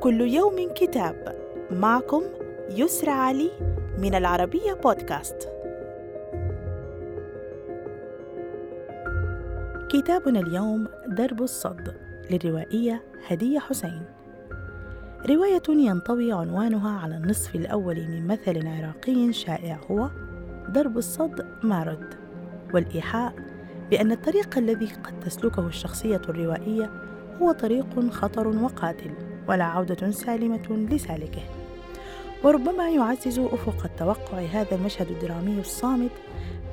كل يوم كتاب. معكم يسرى علي من العربية بودكاست. كتابنا اليوم درب الصد للروائية هدية حسين. رواية ينطوي عنوانها على النصف الأول من مثل عراقي شائع هو ضرب الصد ما رد والإيحاء بأن الطريق الذي قد تسلكه الشخصية الروائية هو طريق خطر وقاتل. ولا عودة سالمة لسالكه. وربما يعزز أفق التوقع هذا المشهد الدرامي الصامت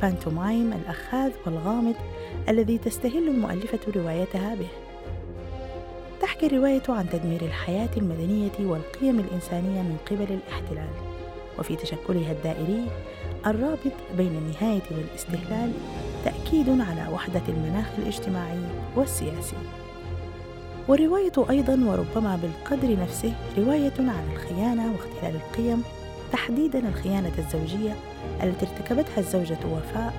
بانتومايم الأخاذ والغامض الذي تستهل المؤلفة روايتها به. تحكي الرواية عن تدمير الحياة المدنية والقيم الإنسانية من قبل الاحتلال. وفي تشكلها الدائري الرابط بين النهاية والاستهلال تأكيد على وحدة المناخ الاجتماعي والسياسي. والرواية أيضا وربما بالقدر نفسه رواية عن الخيانة واختلال القيم تحديدا الخيانة الزوجية التي ارتكبتها الزوجة وفاء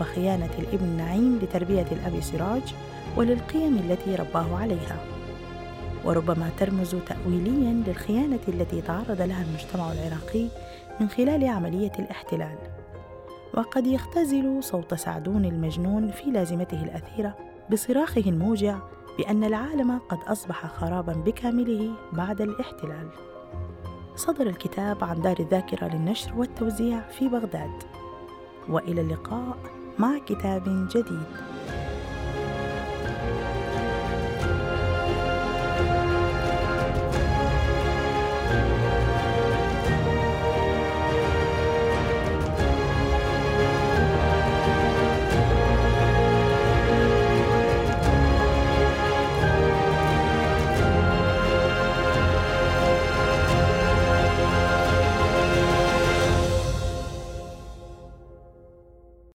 وخيانة الابن نعيم لتربية الأب سراج وللقيم التي رباه عليها. وربما ترمز تأويليا للخيانة التي تعرض لها المجتمع العراقي من خلال عملية الاحتلال. وقد يختزل صوت سعدون المجنون في لازمته الأثيرة بصراخه الموجع بأن العالم قد أصبح خرابا بكامله بعد الاحتلال. صدر الكتاب عن دار الذاكرة للنشر والتوزيع في بغداد. وإلى اللقاء مع كتاب جديد.